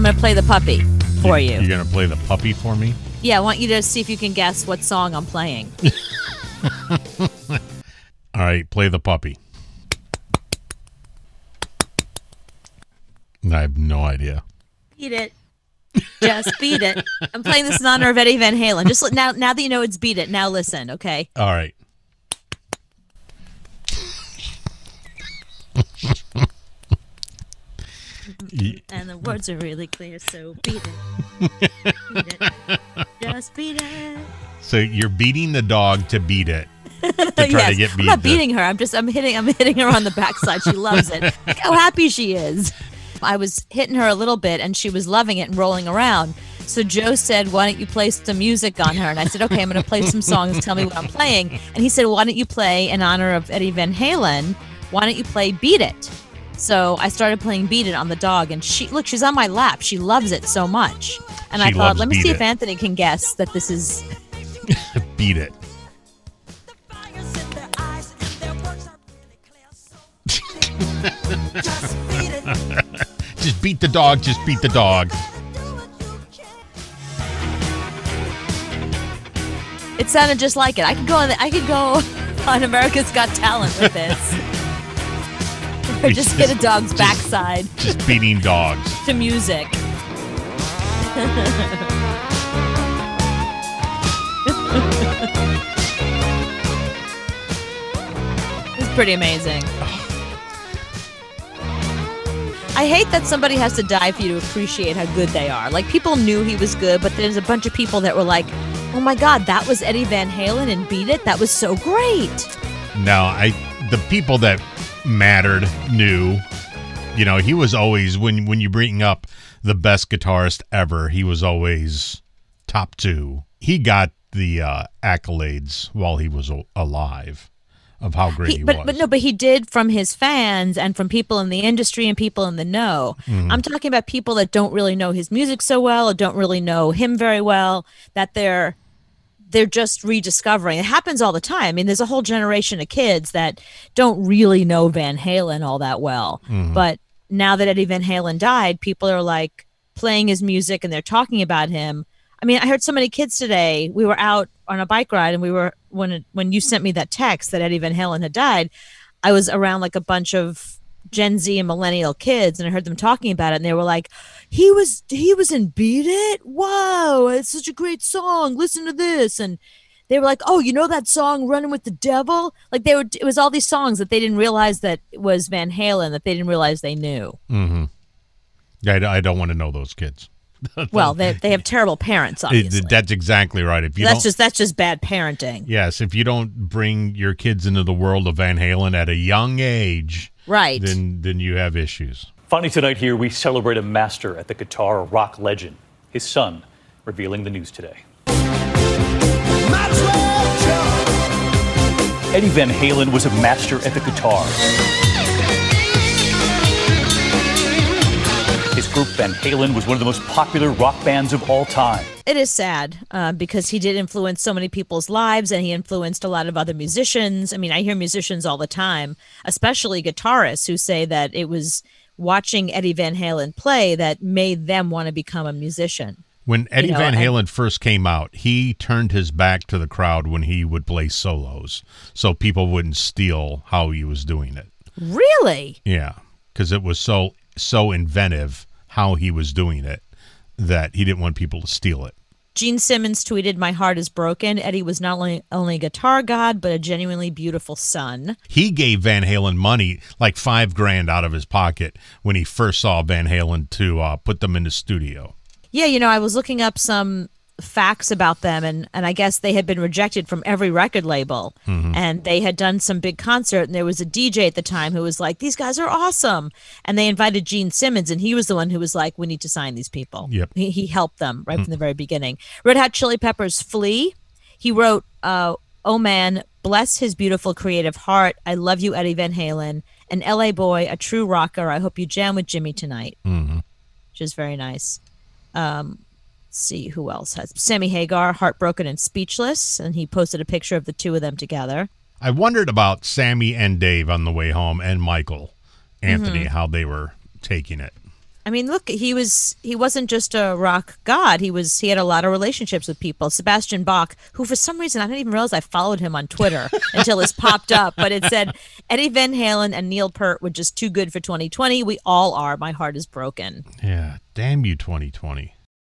I'm gonna play the puppy for you. You're gonna play the puppy for me. Yeah, I want you to see if you can guess what song I'm playing. All right, play the puppy. I have no idea. Beat it. Just beat it. I'm playing this in honor of Eddie Van Halen. Just now, now that you know it's beat it. Now listen, okay? All right. And the words are really clear, so beat it. Beat it. Just beat it. So you're beating the dog to beat it. To try yes. to get beat. I'm not beating her. I'm just I'm hitting I'm hitting her on the backside. She loves it. Look how happy she is. I was hitting her a little bit and she was loving it and rolling around. So Joe said, "Why don't you play some music on her?" And I said, "Okay, I'm going to play some songs. Tell me what I'm playing." And he said, "Why don't you play in honor of Eddie Van Halen? Why don't you play Beat It?" So I started playing Beat It on the dog, and she look, she's on my lap. She loves it so much. And I thought, let me Beat see It. if Anthony can guess that this is beat it. Just beat the dog. Just beat the dog. It sounded just like it. I could go on. The, I could go on America's Got Talent with this. Or just hit a dog's backside Just beating dogs. to music. it's pretty amazing. I hate that somebody has to die for you to appreciate how good they are. Like people knew he was good, but there's a bunch of people that were like, "Oh my god, that was Eddie Van Halen and Beat It. That was so great." No, I the people that mattered knew. You know, he was always when when you bring up the best guitarist ever, he was always top two. He got the uh, accolades while he was alive of how great he, He, but was. but no, but he did from his fans and from people in the industry and people in the know. Mm-hmm. I'm talking about people that don't really know his music so well or don't really know him very well. That they're they're just rediscovering. It happens all the time. I mean, there's a whole generation of kids that don't really know Van Halen all that well. Mm-hmm. But now that Eddie Van Halen died, people are like playing his music and they're talking about him. I mean, I heard so many kids today. We were out on a bike ride and we were when when you sent me that text that Eddie Van Halen had died, I was around like a bunch of Gen Z and millennial kids and I heard them talking about it and they were like, "He was he was in Beat It? Wow, it's such a great song. Listen to this." And they were like, "Oh, you know that song Running with the Devil?" Like they were it was all these songs that they didn't realize that it was Van Halen that they didn't realize they knew. Mm-hmm. I, I don't want to know those kids. Well, they they have terrible parents It- obviously. that's exactly right. If you that's just that's just bad parenting. yes, if you don't bring your kids into the world of Van Halen at a young age, Right. then then you have issues. Finally, tonight here, we celebrate a master at the guitar, a rock legend, his son, revealing the news today. Eddie Van Halen was a master at the guitar. His group Van Halen was one of the most popular rock bands of all time. it is sad uh, because he did influence so many people's lives and he influenced a lot of other musicians. I mean, I hear musicians all the time, especially guitarists, who say that it was watching Eddie Van Halen play that made them want to become a musician. When Eddie know, Van Halen first came out, he turned his back to the crowd when he would play solos, so people wouldn't steal how he was doing it. Really? Yeah, because it was so so inventive how he was doing it that he didn't want people to steal it. Gene Simmons tweeted, "My heart is broken. Eddie was not only only a guitar god, but a genuinely beautiful son." He gave Van Halen money, like five grand out of his pocket, when he first saw Van Halen to uh, put them in the studio. Yeah, you know, I was looking up some facts about them and and I guess they had been rejected from every record label mm-hmm. and they had done some big concert and there was a DJ at the time who was like these guys are awesome and they invited Gene Simmons and he was the one who was like we need to sign these people. Yep. He, he helped them right hmm. from the very beginning. Red Hot Chili Peppers Flea, he wrote uh Oh man, bless his beautiful creative heart. I love you Eddie Van Halen. An LA boy, a true rocker. I hope you jam with Jimmy tonight. Mm-hmm. Which is very nice Um, see who else has Sammy Hagar, heartbroken and speechless, and he posted a picture of the two of them together. I wondered about Sammy and Dave on the way home, and Michael Anthony, mm-hmm. how they were taking it. I mean, look, he was he wasn't just a rock god. He was he had a lot of relationships with people. Sebastian Bach, who for some reason I didn't even realize I followed him on Twitter until this popped up, but it said Eddie Van Halen and Neil Peart were just too good for 2020. We all are. My heart is broken. Yeah, damn you 2020.